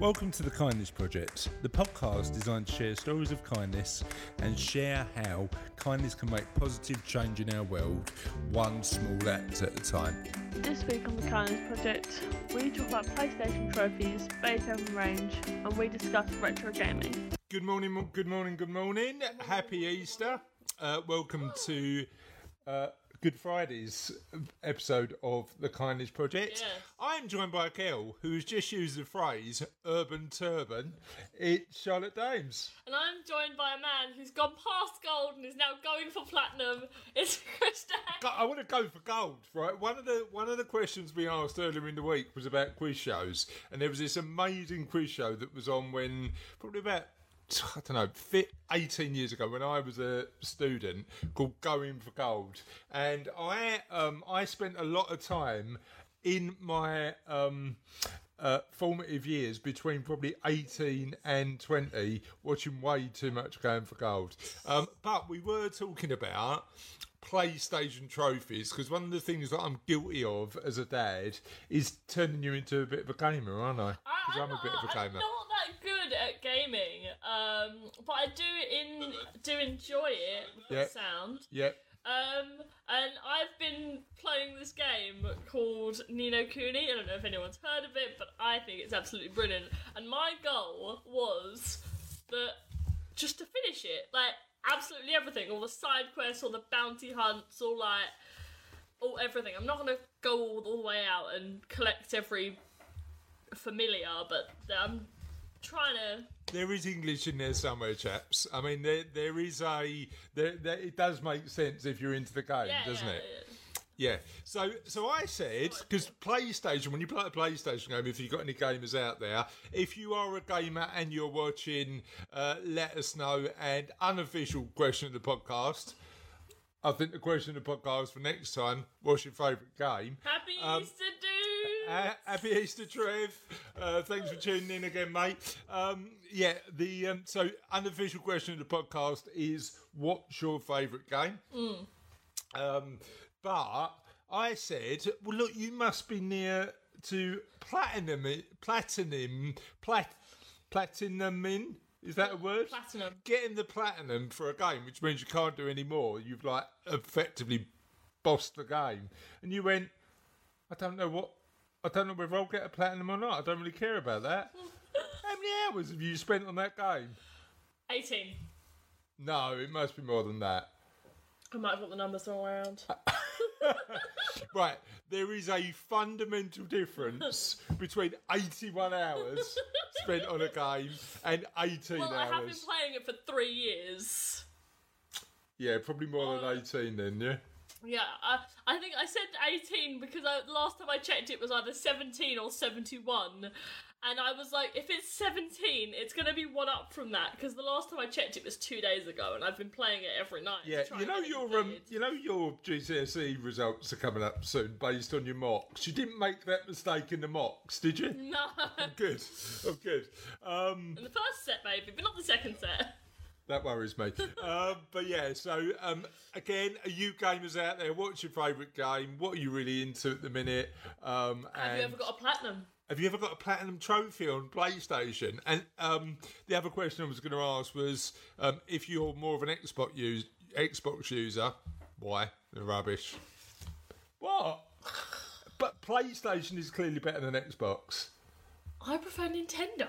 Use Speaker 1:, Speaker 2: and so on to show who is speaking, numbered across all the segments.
Speaker 1: Welcome to the Kindness Project, the podcast designed to share stories of kindness and share how kindness can make positive change in our world, one small act at a time.
Speaker 2: This week on the Kindness Project, we talk about PlayStation trophies, Beethoven rage, and we discuss retro gaming.
Speaker 1: Good morning, good morning, good morning. Happy Easter. Uh, welcome to uh, Good Friday's episode of the Kindness Project.
Speaker 3: Yes.
Speaker 1: I'm joined by a girl who's just used the phrase urban turban. It's Charlotte Dames.
Speaker 3: And I'm joined by a man who's gone past gold and is now going for platinum. It's Chris Day.
Speaker 1: I want to go for gold, right? One of the one of the questions we asked earlier in the week was about quiz shows, and there was this amazing quiz show that was on when probably about I don't know, fit 18 years ago when I was a student called Going for Gold, and I um I spent a lot of time in my um. Uh, formative years between probably 18 and 20 watching way too much going for gold um, but we were talking about PlayStation trophies because one of the things that I'm guilty of as a dad is turning you into a bit of a gamer, aren't I? Because I'm a bit of a
Speaker 3: I'm
Speaker 1: gamer.
Speaker 3: not that good at gaming, um, but I do in do enjoy it the sound.
Speaker 1: Yeah.
Speaker 3: Um, and I've been playing this game called Ni no Kuni. I don't know if anyone's heard of it, but I think it's absolutely brilliant. And my goal was that just to finish it, like absolutely everything, all the side quests, all the bounty hunts, all like all everything. I'm not gonna go all, all the way out and collect every familiar, but I'm trying to
Speaker 1: There is English in there somewhere, chaps. I mean, there there is a there, there it does make sense if you're into the game,
Speaker 3: yeah,
Speaker 1: doesn't
Speaker 3: yeah,
Speaker 1: it?
Speaker 3: yeah.
Speaker 1: Yeah. So so I said because PlayStation, when you play a PlayStation game, if you've got any gamers out there, if you are a gamer and you're watching, uh, let us know. And unofficial question of the podcast. I think the question of the podcast for next time: What's your favourite game?
Speaker 3: Happy
Speaker 1: Um,
Speaker 3: Easter, dude.
Speaker 1: Uh, happy Easter, Trev. Uh, thanks for tuning in again, mate. Um, yeah, the um, so unofficial question of the podcast is: What's your favourite game? Um, but I said, well, look, you must be near to platinum, platinum, plat, platinum in. Is that a word?
Speaker 3: Platinum.
Speaker 1: Getting the platinum for a game, which means you can't do any more. You've like effectively bossed the game, and you went. I don't know what. I don't know whether I'll get a platinum or not. I don't really care about that. How many hours have you spent on that game?
Speaker 3: 18.
Speaker 1: No, it must be more than that.
Speaker 3: I might have got the numbers wrong around.
Speaker 1: Right, there is a fundamental difference between 81 hours spent on a game and 18
Speaker 3: Well, I have been playing it for three years.
Speaker 1: Yeah, probably more than uh, 18 then, yeah?
Speaker 3: Yeah, I, I think I said 18 because I, last time I checked it was either 17 or 71. And I was like, if it's 17, it's going to be one up from that because the last time I checked it was two days ago and I've been playing it every night.
Speaker 1: Yeah, you know your um, you know your GCSE results are coming up soon based on your mocks. You didn't make that mistake in the mocks, did you?
Speaker 3: No.
Speaker 1: Good. Oh, good. Um,
Speaker 3: In the first set, maybe, but not the second set.
Speaker 1: That worries me. um, but yeah, so um, again, are you gamers out there? What's your favourite game? What are you really into at the minute? Um,
Speaker 3: Have
Speaker 1: and
Speaker 3: you ever got a platinum?
Speaker 1: have you ever got a platinum trophy on PlayStation? And um, the other question I was going to ask was um, if you're more of an Xbox use, Xbox user, why? They're rubbish. What? But PlayStation is clearly better than Xbox.
Speaker 3: I prefer Nintendo.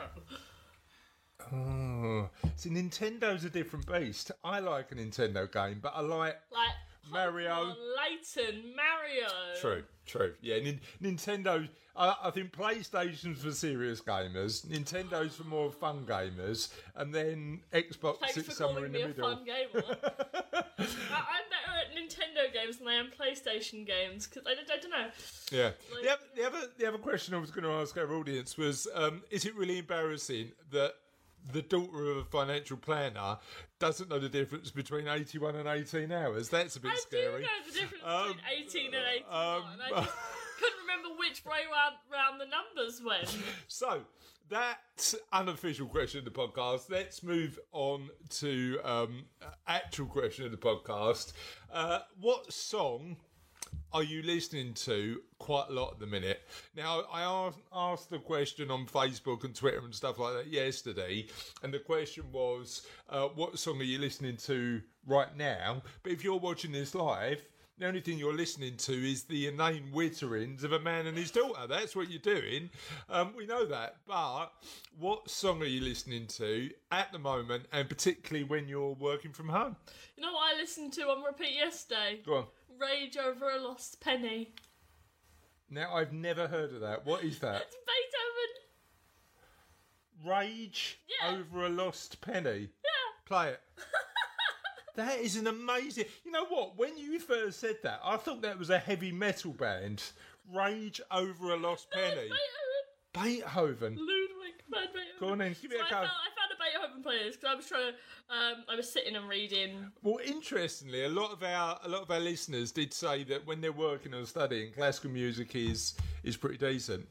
Speaker 1: Oh, see, Nintendo's a different beast. I like a Nintendo game, but I like
Speaker 3: Like
Speaker 1: Mario.
Speaker 3: Layton, Mario.
Speaker 1: True, true. Yeah, Nin- Nintendo. I, I think PlayStation's for serious gamers, Nintendo's for more fun gamers, and then Xbox
Speaker 3: Thanks
Speaker 1: sits
Speaker 3: for
Speaker 1: somewhere
Speaker 3: calling
Speaker 1: in
Speaker 3: me
Speaker 1: the
Speaker 3: a
Speaker 1: middle.
Speaker 3: fun gamer. I, I'm better at Nintendo games than I am PlayStation games because I, don't- I don't know.
Speaker 1: Yeah.
Speaker 3: Like-
Speaker 1: the, other, the other the other question I was going to ask our audience was: um, Is it really embarrassing that? The daughter of a financial planner doesn't know the difference between 81 and 18 hours. That's a bit
Speaker 3: I
Speaker 1: scary.
Speaker 3: I do know the difference
Speaker 1: Um,
Speaker 3: between 18 and 81.
Speaker 1: um,
Speaker 3: I just couldn't remember which way round, round the numbers went.
Speaker 1: So that's unofficial question of the podcast. Let's move on to um, actual question of the podcast. Uh, what song are you listening to quite a lot at the minute? Now, I asked, the question on Facebook and Twitter and stuff like that yesterday, and the question was, uh, what song are you listening to right now? But if you're watching this live, the only thing you're listening to is the inane witterings of a man and his daughter. That's what you're doing. Um, we know that. But what song are you listening to at the moment, and particularly when you're working from home?
Speaker 3: You know what I listened to on repeat yesterday?
Speaker 1: Go on.
Speaker 3: Rage over a lost penny.
Speaker 1: Now, I've never heard of that. What is that?
Speaker 3: It's Beethoven.
Speaker 1: Rage
Speaker 3: Yeah.
Speaker 1: over a lost penny.
Speaker 3: Yeah.
Speaker 1: Play it. That is an amazing. You know what? When you first said that, I thought that was a heavy metal band. Rage over a lost penny.
Speaker 3: Beethoven. Ludwig van Beethoven.
Speaker 1: Go on then, give it
Speaker 3: So
Speaker 1: a
Speaker 3: I
Speaker 1: go.
Speaker 3: found, I found a Beethoven playlist because I was trying to. Um, I was sitting and reading.
Speaker 1: Well, interestingly, a lot of our a lot of our listeners did say that when they're working or studying, classical music is is pretty decent.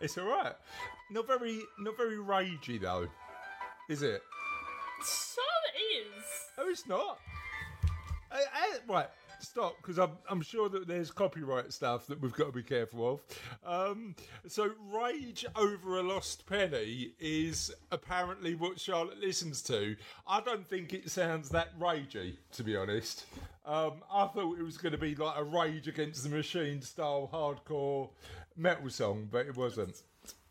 Speaker 1: It's all right. Not very not very ragey though, is it?
Speaker 3: Some is.
Speaker 1: Oh, it's not. I, I, right, stop, because I'm, I'm sure that there's copyright stuff that we've got to be careful of. Um, so, Rage Over a Lost Penny is apparently what Charlotte listens to. I don't think it sounds that ragey, to be honest. Um, I thought it was going to be like a Rage Against the Machine style hardcore metal song, but it wasn't.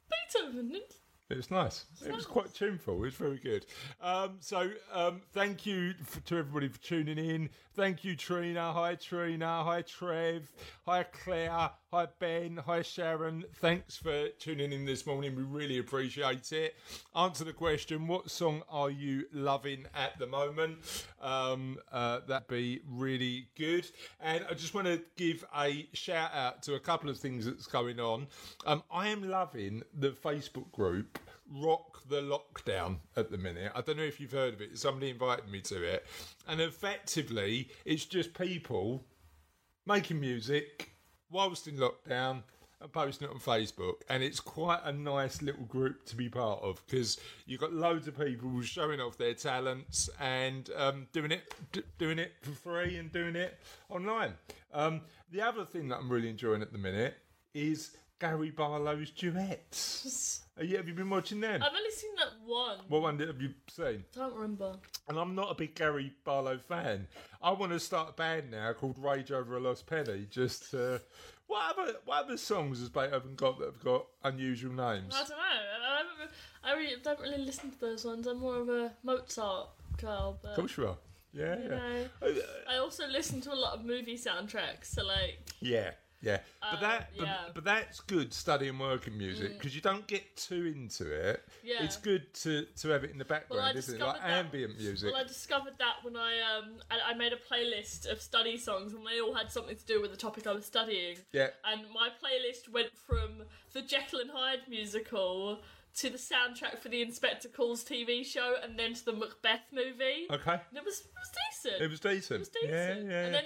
Speaker 3: Beethoven. It's-
Speaker 1: It was nice. It was quite tuneful. It was very good. Um, so, um, thank you f- to everybody for tuning in. Thank you, Trina. Hi, Trina. Hi, Trev. Hi, Claire. Hi, Ben. Hi, Sharon. Thanks for tuning in this morning. We really appreciate it. Answer the question What song are you loving at the moment? Um, uh, that'd be really good. And I just want to give a shout out to a couple of things that's going on. Um, I am loving the Facebook group Rock the Lockdown at the minute. I don't know if you've heard of it. Somebody invited me to it. And effectively, it's just people making music whilst in lockdown and posting it on Facebook. And it's quite a nice little group to be part of because you've got loads of people showing off their talents and um, doing it d- doing it for free and doing it online. Um, the other thing that I'm really enjoying at the minute is Gary Barlow's duets. Have you, have you been watching them?
Speaker 3: I've only seen that one.
Speaker 1: What one have you seen?
Speaker 3: I don't remember.
Speaker 1: And I'm not a big Gary Barlow fan. I want to start a band now called Rage Over a Lost Penny. Just uh, what other what other songs has Beethoven got that have got unusual names?
Speaker 3: I don't know. I, haven't- I really, don't really listen to those ones. I'm more of a Mozart girl, but
Speaker 1: Of course you are. Yeah,
Speaker 3: you
Speaker 1: yeah,
Speaker 3: know.
Speaker 1: Uh,
Speaker 3: I also listen to a lot of movie soundtracks. So like,
Speaker 1: yeah, yeah. But
Speaker 3: Uh,
Speaker 1: that, but,
Speaker 3: yeah. Mm.
Speaker 1: but that's good studying working music because you don't get too into it.
Speaker 3: Yeah.
Speaker 1: It's good to to have it in the background,
Speaker 3: I
Speaker 1: isn't it? Like
Speaker 3: that-
Speaker 1: ambient music.
Speaker 3: well, I discovered that when I um I, I made a playlist of study songs, and they all had something to do with the topic I was studying.
Speaker 1: yeah.
Speaker 3: And my playlist went from the Jekyll and Hyde musical to the soundtrack for the Inspector Calls TV show, and then to the Macbeth movie.
Speaker 1: Okay.
Speaker 3: And it was, it was decent.
Speaker 1: It was decent.
Speaker 3: It was decent.
Speaker 1: Yeah, yeah.
Speaker 3: And then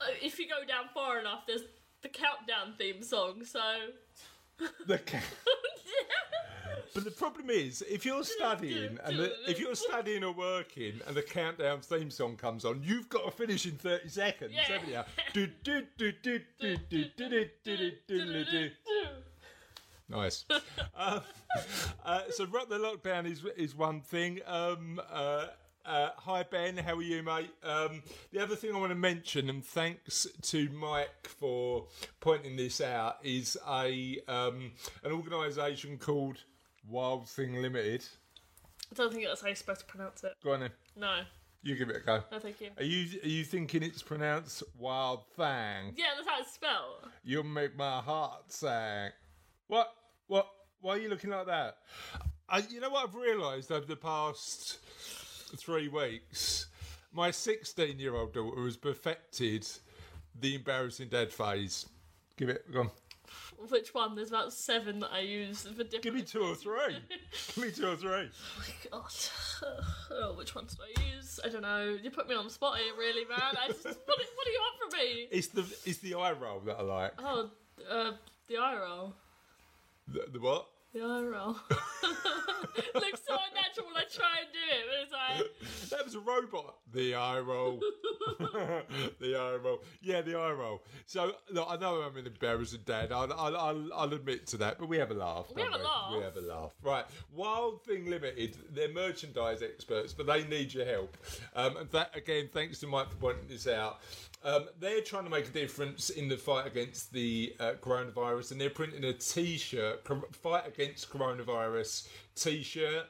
Speaker 3: uh, if you go down far enough, there's the countdown theme song, so.
Speaker 1: The ca- but the problem is, if you're studying and the, if you're studying or working, and the countdown theme song comes on, you've got to finish in thirty seconds,
Speaker 3: yeah.
Speaker 1: haven't you? Nice. uh, uh, so, rut the lockdown is is one thing. Um, uh, uh, hi Ben, how are you, mate? Um, the other thing I want to mention, and thanks to Mike for pointing this out, is a um, an organisation called Wild Thing Limited.
Speaker 3: I don't think that's how you're supposed to pronounce it.
Speaker 1: Go on then,
Speaker 3: No,
Speaker 1: you give it a go.
Speaker 3: no, thank you.
Speaker 1: Are you are you thinking it's pronounced Wild Thing?
Speaker 3: Yeah, that's how it's spelled.
Speaker 1: You'll make my heart sing. What? What? Why are you looking like that? I, you know what I've realised over the past three weeks? My 16 year old daughter has perfected the embarrassing dad phase. Give it, go on.
Speaker 3: Which one? There's about seven that I use for different.
Speaker 1: Give me two or three. Give me two or three.
Speaker 3: My God. Oh, which ones do I use? I don't know. You put me on the spot here, really, man. I just what, what do you want from me?
Speaker 1: It's the it's the eye roll that I like.
Speaker 3: Oh, uh, the eye roll.
Speaker 1: The, the what?
Speaker 3: The eye roll. Looks so unnatural when I try and do it, but it's like.
Speaker 1: That was a robot. The eye roll. the eye roll. Yeah, the eye roll. So, look, I know I'm an embarrassing dad. I'll, I'll, I'll, I'll admit to that, but we have a laugh.
Speaker 3: We have a laugh.
Speaker 1: We have a laugh. Right. Wild Thing Limited, they're merchandise experts, but they need your help. Um, and that, again, thanks to Mike for pointing this out. Um, they're trying to make a difference in the fight against the uh, coronavirus, and they're printing a T-shirt, fight against coronavirus T-shirt.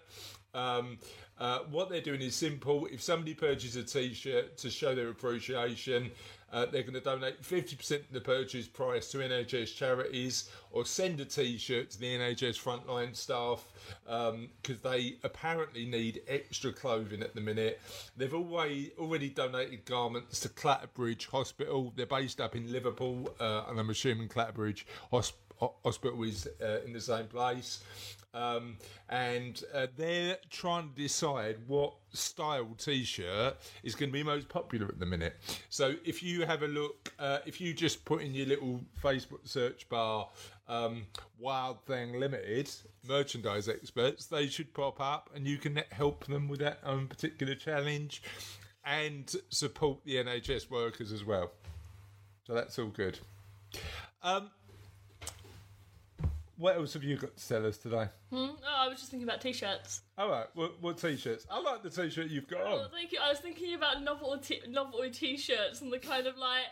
Speaker 1: Um, uh, what they're doing is simple. If somebody purchases a T-shirt to show their appreciation, uh, they're going to donate 50% of the purchase price to NHS charities or send a T-shirt to the NHS frontline staff because they apparently need extra clothing at the minute. They've always already donated garments to Clatterbridge Hospital. They're based up in Liverpool, uh, and I'm assuming Clatterbridge Hosp- ho- Hospital is uh, in the same place. Um, and uh, they're trying to decide what style t-shirt is going to be most popular at the minute. So if you have a look, uh, if you just put in your little Facebook search bar, um, Wild Thing Limited merchandise experts, they should pop up, and you can help them with that own particular challenge, and support the NHS workers as well. So that's all good. Um, what else have you got to tell us today?
Speaker 3: Hmm? Oh, I was just thinking about t-shirts.
Speaker 1: All right, what, what t-shirts? I like the t-shirt you've got
Speaker 3: Oh,
Speaker 1: on.
Speaker 3: thank you. I was thinking about novel t- novelty t-shirts and the kind of like,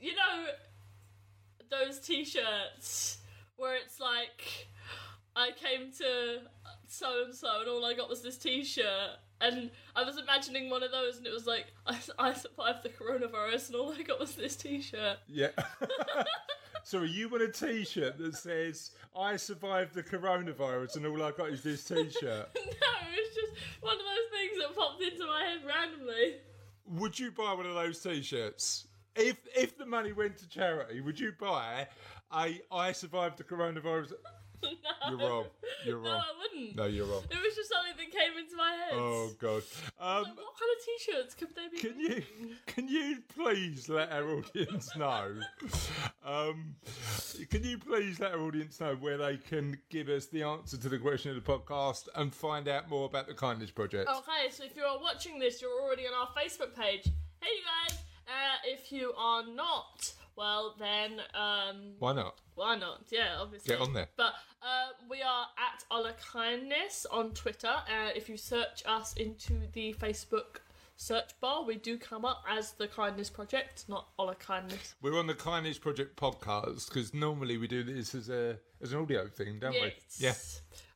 Speaker 3: you know, those t-shirts where it's like, I came to so and so and all I got was this t-shirt. And I was imagining one of those, and it was like, I, I survived the coronavirus, and all I got was this t shirt.
Speaker 1: Yeah. Sorry, you want a t-shirt that says "I survived the coronavirus" and all I got is this t-shirt.
Speaker 3: no, it's just one of those things that popped into my head randomly.
Speaker 1: would you buy one of those t-shirts? If if the money went to charity, would you buy a "I survived the coronavirus"?
Speaker 3: No.
Speaker 1: You're wrong. You're
Speaker 3: No. I wouldn't.
Speaker 1: No, you're wrong.
Speaker 3: It was just something that came into my head.
Speaker 1: Oh God. Um,
Speaker 3: Like, what kind of t-shirts could they be?
Speaker 1: Can you can you please let our audience know? Um, can you please let our audience know where they can give us the answer to the question of the podcast and find out more about the Kindness Project?
Speaker 3: Okay, so if you're watching this, you're already on our Facebook page. Hey, you guys. Uh, if you are not, well then, um,
Speaker 1: Why not?
Speaker 3: why not? Yeah, obviously.
Speaker 1: Get on there.
Speaker 3: But we are at Ola Kindness on Twitter. Uh, if you search us into the Facebook search bar, we do come up as the Kindness Project, not Ola Kindness.
Speaker 1: We're on the Kindness Project podcast because normally we do this as a as an audio thing, don't
Speaker 3: Yes.
Speaker 1: we? Yeah.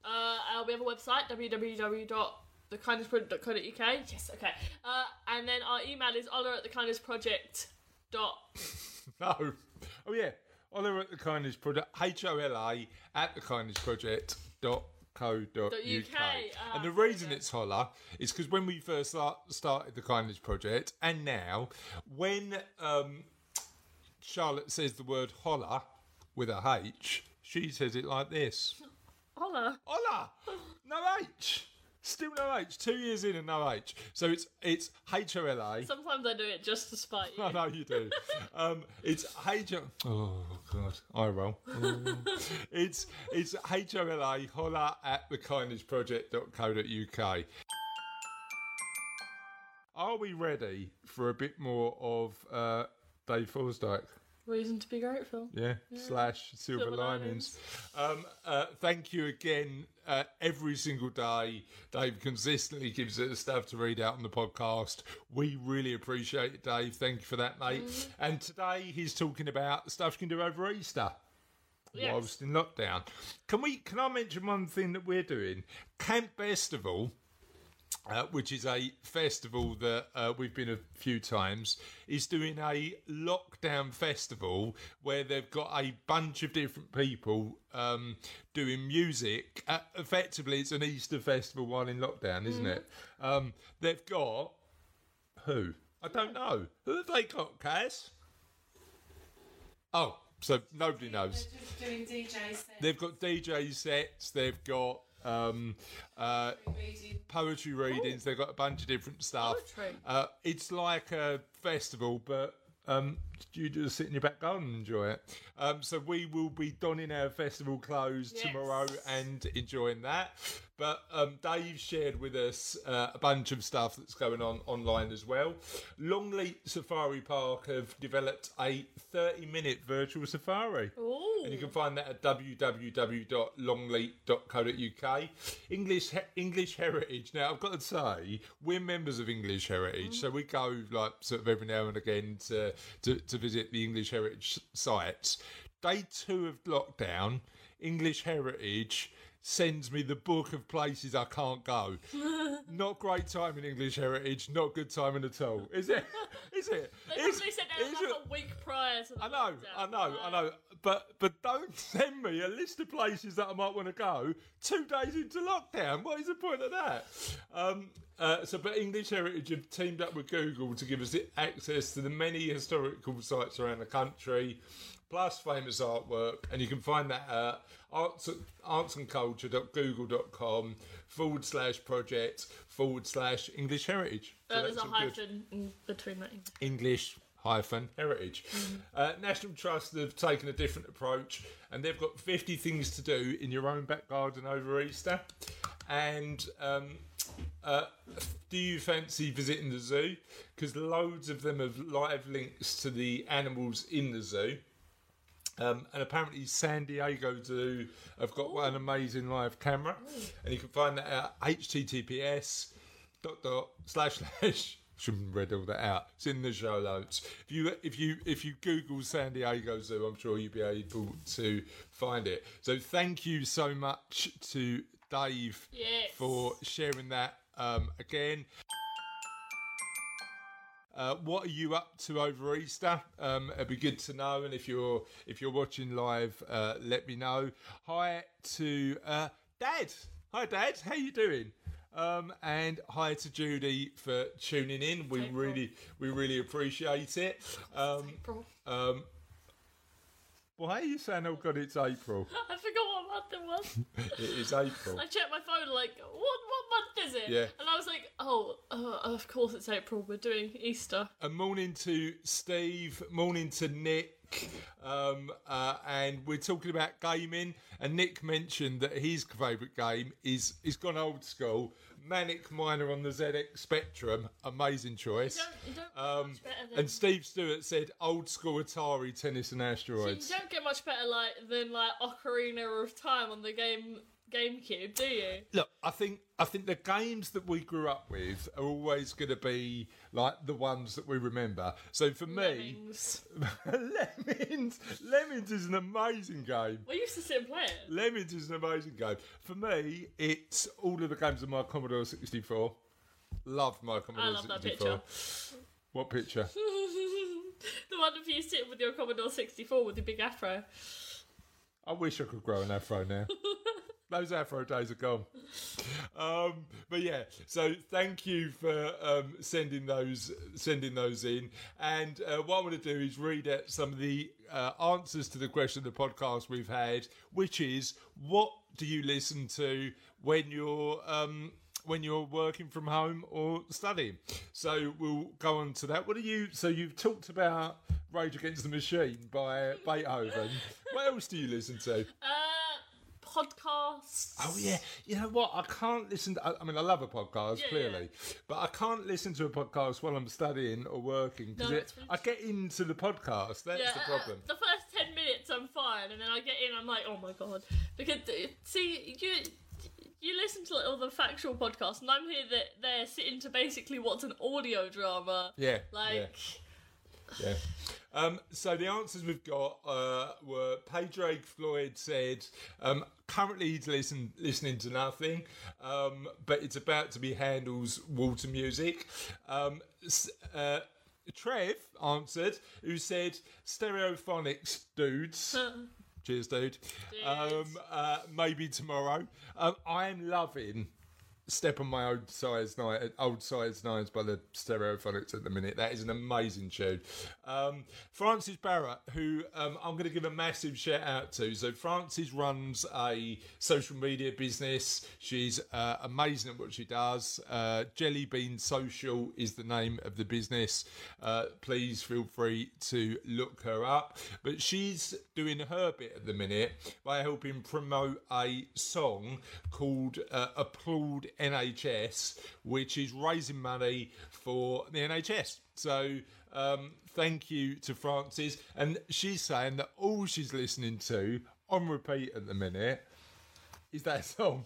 Speaker 3: Uh, uh, we have a website, www.thekindnessproject.co.uk. Yes, okay. Uh, and then our email is ola at thekindnessproject. Dot.
Speaker 1: No. Oh yeah. Holler at the Kindness Project. H O L A at the Kindness Project. Dot co dot uk.
Speaker 3: Ah,
Speaker 1: and the reason it's holla is because when we first start, started the Kindness Project, and now when um, Charlotte says the word holla with a H, she says it like this:
Speaker 3: Holla.
Speaker 1: holler, no H. Still no H. Two years in and no H. So it's it's H O L A.
Speaker 3: Sometimes I do it just to spite you.
Speaker 1: I know you do. um, it's H. Oh God, I roll. Oh. it's it's H O L A holla at the kindnessproject.co.uk. Are we ready for a bit more of uh, Dave Forsdyke?
Speaker 3: Reason to be grateful.
Speaker 1: Yeah, slash silver,
Speaker 3: Silver
Speaker 1: linings. Um, uh, thank you again. Uh, every single day, Dave consistently gives us stuff to read out on the podcast. We really appreciate it, Dave. Thank you for that, mate. And today he's talking about the stuff you can do over Easter.
Speaker 3: Yes.
Speaker 1: Whilst in lockdown, can we? Can I mention one thing that we're doing? Camp Festival uh, which is a festival that uh, we've been a few times, is doing a lockdown festival where they've got a bunch of different people um, doing music. Uh, effectively, it's an Easter festival while in lockdown, isn't it? Um, they've got who? I don't know. Who have they got, Cass? Oh, so nobody knows.
Speaker 4: Just doing DJ sets,
Speaker 1: They've got DJ sets. They've got um, uh, poetry readings. They've got a bunch of different stuff. Uh, it's like a festival, but um, you just sit in your back garden and enjoy it. Um, so we will be donning our festival clothes
Speaker 3: Yes.
Speaker 1: tomorrow and enjoying that. But um, Dave shared with us uh, a bunch of stuff that's going on online as well. Longleat Safari Park have developed a 30 minute virtual safari.
Speaker 3: Ooh.
Speaker 1: And you can find that at www.longleat.co.uk. English English Heritage. Now I've got to say, we're members of English Heritage, so we go like sort of every now and again to to, to visit the English Heritage sites. Day two of lockdown, English Heritage sends me the book of places I can't go. not great time in English Heritage, not good timing at all. Is it? Is it?
Speaker 3: They
Speaker 1: Is-
Speaker 3: probably sent out like
Speaker 1: it-
Speaker 3: a week prior to the
Speaker 1: I know, I know, I know. But but don't send me a list of places that I might want to go two days into lockdown. What is the point of that? Um, uh, so, but English Heritage have teamed up with Google to give us access to the many historical sites around the country, plus famous artwork, and you can find that at arts, artsandculture.google.com forward slash project forward slash English Heritage. So
Speaker 3: Uh, there's a
Speaker 1: that's all good.
Speaker 3: hyphen in between that.
Speaker 1: English hyphen heritage. Uh, National Trust have taken a different approach and they've got 50 things to do in your own back garden over Easter. And um, uh, do you fancy visiting the zoo? Because loads of them have live links to the animals in the zoo. Um, and apparently San Diego Zoo have got an amazing live camera, and you can find that at https dot dot slash slash. Shouldn't read all that out. It's in the show notes. If you if you if you Google San Diego Zoo, I'm sure you'll be able to find it. So thank you so much to Dave
Speaker 3: Yes.
Speaker 1: for sharing that um, again. Uh, what are you up to over Easter? Um, it'd be good to know, and if you're if you're watching live, uh, let me know. Hi to uh, Dad. Hi, Dad. How you doing? Um, and hi to Judy for tuning in. We
Speaker 3: April.
Speaker 1: really we really appreciate it. Um,
Speaker 3: April.
Speaker 1: Why are you saying, "Oh God, it's April"?
Speaker 3: I forgot what month it was.
Speaker 1: it is April.
Speaker 3: I checked my phone like, what what month is it?
Speaker 1: Yeah.
Speaker 3: And I was like, oh, uh, of course it's April. We're doing Easter.
Speaker 1: A morning to Steve, morning to Nick, um, uh, and we're talking about gaming. And Nick mentioned that his favourite game is is gone old school. Manic Miner on the ZX Spectrum, amazing choice.
Speaker 3: You don't, you don't
Speaker 1: Um,
Speaker 3: than.
Speaker 1: and Steve Stewart said old school Atari tennis and asteroids.
Speaker 3: you
Speaker 1: asteroids.
Speaker 3: don't get much better like than like Ocarina of Time on the game GameCube, do you?
Speaker 1: Look, I think I think the games that we grew up with are always going to be like the ones that we remember. So for me,
Speaker 3: Lemmings.
Speaker 1: Lemmings, Lemmings is an amazing game.
Speaker 3: We used to sit and play it.
Speaker 1: Lemmings is an amazing game. For me, it's all of the games of my Commodore 64. Love my Commodore
Speaker 3: I love that
Speaker 1: 64.
Speaker 3: picture.
Speaker 1: What picture?
Speaker 3: the one of you sitting with your Commodore 64 with the big afro.
Speaker 1: I wish I could grow an afro now. Those afro days are gone. Um, but yeah, so thank you for um, sending those sending those in. And uh, what I'm going to do is read out some of the uh, answers to the question of the podcast we've had, which is what do you listen to when you're um, when you're working from home or studying? So we'll go on to that. What are you? So you've talked about Rage Against the Machine by Beethoven. what else do you listen to?
Speaker 3: Uh, podcasts.
Speaker 1: Oh yeah, you know what? I can't listen. To, I, mean, I love a podcast
Speaker 3: Yeah,
Speaker 1: clearly, but I can't listen to a podcast while I'm studying or working because
Speaker 3: No, it's really
Speaker 1: I get into the podcast. That's
Speaker 3: Yeah,
Speaker 1: the
Speaker 3: uh,
Speaker 1: problem.
Speaker 3: the first ten minutes I'm fine, and then I get in, I'm like, oh my god, because uh, see you. You listen to like, all the factual podcasts, and I'm here that they're sitting to basically what's an audio drama.
Speaker 1: yeah,
Speaker 3: Like,
Speaker 1: yeah, yeah. Um, so the answers we've got uh, were Pedro Floyd said um, currently he's listen, listening to nothing, um, but it's about to be Handel's Water Music. Um, uh, Trev answered, who said Stereophonics dudes. Cheers, dude. Um, uh, maybe tomorrow. Um, I am loving Step on My Old Size Nine, Old Size Nines by the Stereophonics at the minute. That is an amazing tune. Um, Francis Barrett, who um, I'm going to give a massive shout out to. So Francis runs a social media business. She's uh, amazing at what she does. Uh, Jelly Bean Social is the name of the business. Uh, please feel free to look her up. But she's doing her bit at the minute by helping promote a song called uh, Applaud NHS, which is raising money for the NHS. So um, thank you to Francis. And she's saying that all she's listening to on repeat at the minute is that song.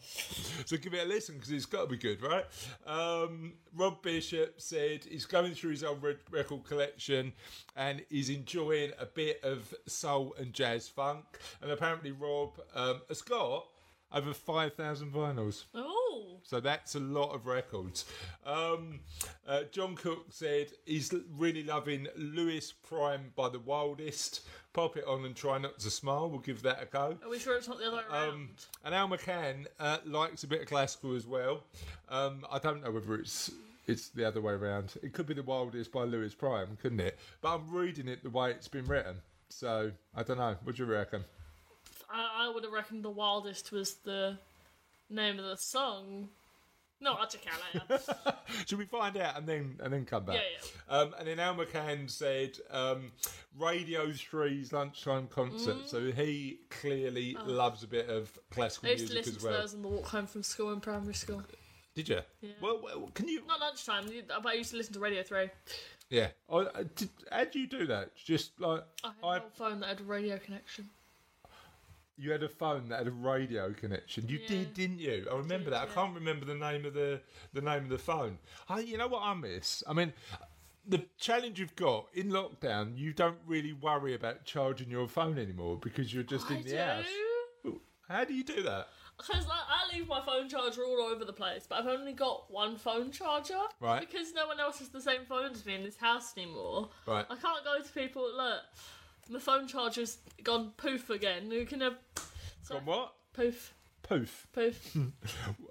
Speaker 1: so give it a listen because it's got to be good, right? Um, Rob Bishop said he's going through his old record collection and he's enjoying a bit of soul and jazz funk. And apparently, Rob um, got over 5,000 vinyls.
Speaker 3: Oh,
Speaker 1: So that's a lot of records. Um, uh, John Cook said he's really loving Lewis Prime by the Wildest. Pop it on and try not to smile. We'll give that a go.
Speaker 3: are we sure it's not the other way around?
Speaker 1: Um, and Al McCann uh, likes a bit of classical as well. Um, I don't know whether it's it's the other way around. It could be the Wildest by Lewis Prime, couldn't it? But I'm reading it the way it's been written. So I don't know. What do you reckon?
Speaker 3: I, I would have reckoned the wildest was the name of the song. No, I check out.
Speaker 1: Should we find out and then and then come back?
Speaker 3: Yeah,
Speaker 1: Um, and then Al McCann said um, Radio 3's lunchtime concert. So he clearly loves a bit of classical
Speaker 3: Mm. I used to listen
Speaker 1: as
Speaker 3: to
Speaker 1: well.
Speaker 3: those on the walk home from school in primary school.
Speaker 1: Did you?
Speaker 3: Yeah.
Speaker 1: Well, well, can you?
Speaker 3: Not lunchtime, but I used to listen to Radio 3.
Speaker 1: Yeah. I, did, how do you do that? Just like
Speaker 3: I had
Speaker 1: I,
Speaker 3: an old phone that had a radio connection.
Speaker 1: You had a phone that had a radio connection. You
Speaker 3: Yeah.
Speaker 1: did, didn't you? I remember that. I can't remember the name of the the name of the phone. I, you know what I miss? I mean. The challenge you've got in lockdown, you don't really worry about charging your phone anymore because you're just
Speaker 3: I
Speaker 1: in the
Speaker 3: do.
Speaker 1: house. How do you do that?
Speaker 3: Because like, I leave my phone charger all over the place, but I've only got one phone charger.
Speaker 1: Right.
Speaker 3: Because no one else has the same phone as me in this house anymore.
Speaker 1: Right.
Speaker 3: I can't go to people, look, my phone charger's gone poof again. You can have.
Speaker 1: Gone what?
Speaker 3: Poof.
Speaker 1: Poof.
Speaker 3: Poof.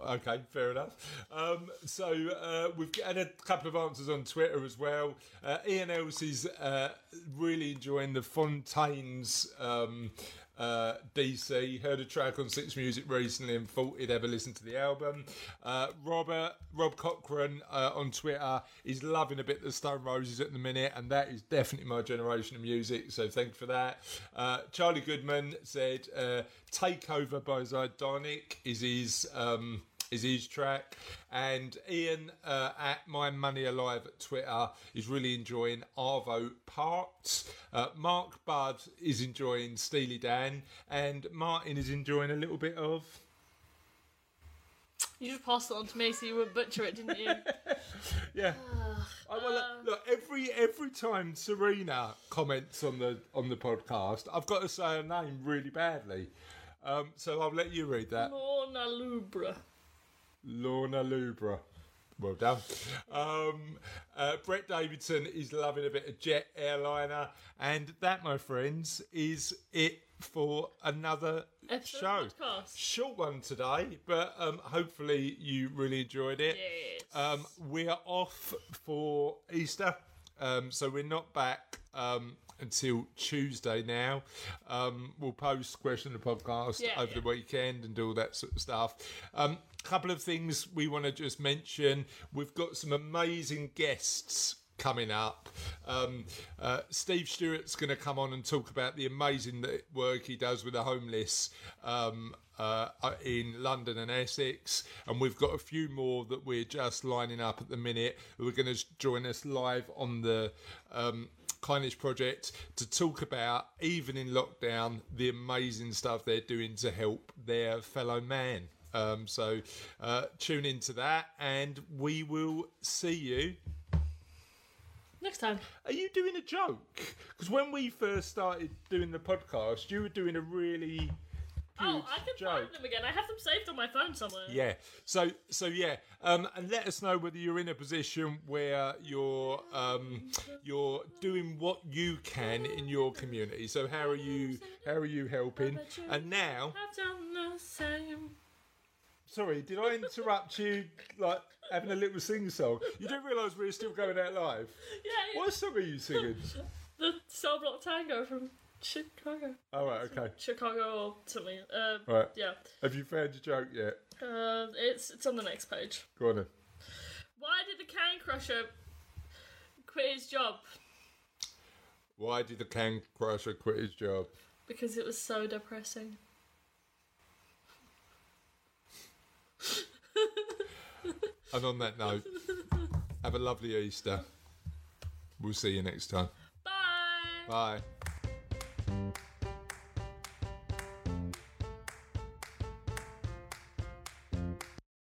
Speaker 1: Okay, fair enough. Um, so uh, we've had a couple of answers on Twitter as well. Uh, Ian Else is uh, really enjoying the Fontaines um, uh, DC. Heard a track on Six Music recently and thought he'd ever listen to the album. Uh, Robert Rob Cochran uh, on Twitter is loving a bit of Stone Roses at the minute, and that is definitely my generation of music. So thank you for that. Uh, Charlie Goodman said uh, "Takeover" by Zydonic is his. Um, is his track. And Ian uh, at My Money Alive at Twitter is really enjoying Arvo Pärt's. Uh, Mark Budd is enjoying Steely Dan. And Martin is enjoying a little bit of.
Speaker 3: You just passed it on to me so you wouldn't butcher it, didn't you?
Speaker 1: Yeah. Oh, well, look, look, every every time Serena comments on the on the podcast, I've got to say her name really badly. Um, so I'll let you read that.
Speaker 3: Lorna Lubra.
Speaker 1: Lorna Lubra. Well done. Um, uh, Brett Davidson is loving a bit of jet airliner, and that, my friends, is it for another
Speaker 3: Episode
Speaker 1: show.
Speaker 3: podcast.
Speaker 1: Short one today, but um, hopefully you really enjoyed it.
Speaker 3: Yes.
Speaker 1: Um, we are off for Easter, um, so we're not back um, until Tuesday now. Um, we'll post question of the podcast
Speaker 3: Yeah,
Speaker 1: over
Speaker 3: yeah.
Speaker 1: the weekend and do all that sort of stuff. Um, couple of things we want to just mention. We've got some amazing guests coming up. Um, uh, Steve Stewart's going to come on and talk about the amazing work he does with the homeless um, uh, uh, in London and Essex. And we've got a few more that we're just lining up at the minute who are going to join us live on the. Um, Kindness Project to talk about, even in lockdown, the amazing stuff they're doing to help their fellow man. Um, so uh, tune into that, and we will see you
Speaker 3: Next time.
Speaker 1: are you doing a joke? Because when we first started doing the podcast, you were doing a really
Speaker 3: Oh, I can
Speaker 1: joke.
Speaker 3: find them again. I have them saved on my phone somewhere.
Speaker 1: Yeah. So so yeah. Um, and let us know whether you're in a position where you're um, you're doing what you can in your community. So how are you how are you helping? And now
Speaker 3: I've done the same.
Speaker 1: sorry, did I interrupt you like having a little sing song? You do realise we're still going out live?
Speaker 3: Yeah,
Speaker 1: What song are you singing?
Speaker 3: the Cell Block Tango from Chicago.
Speaker 1: All right, okay.
Speaker 3: Chicago or something. Uh,
Speaker 1: Right.
Speaker 3: Yeah.
Speaker 1: Have you found your joke yet?
Speaker 3: Uh, it's it's on the next page.
Speaker 1: Go on then.
Speaker 3: Why did the Can Crusher quit his job?
Speaker 1: Why did the Can Crusher quit his job?
Speaker 3: Because it was so depressing.
Speaker 1: And on that note, have a lovely Easter. We'll see you next time.
Speaker 3: Bye.
Speaker 1: Bye.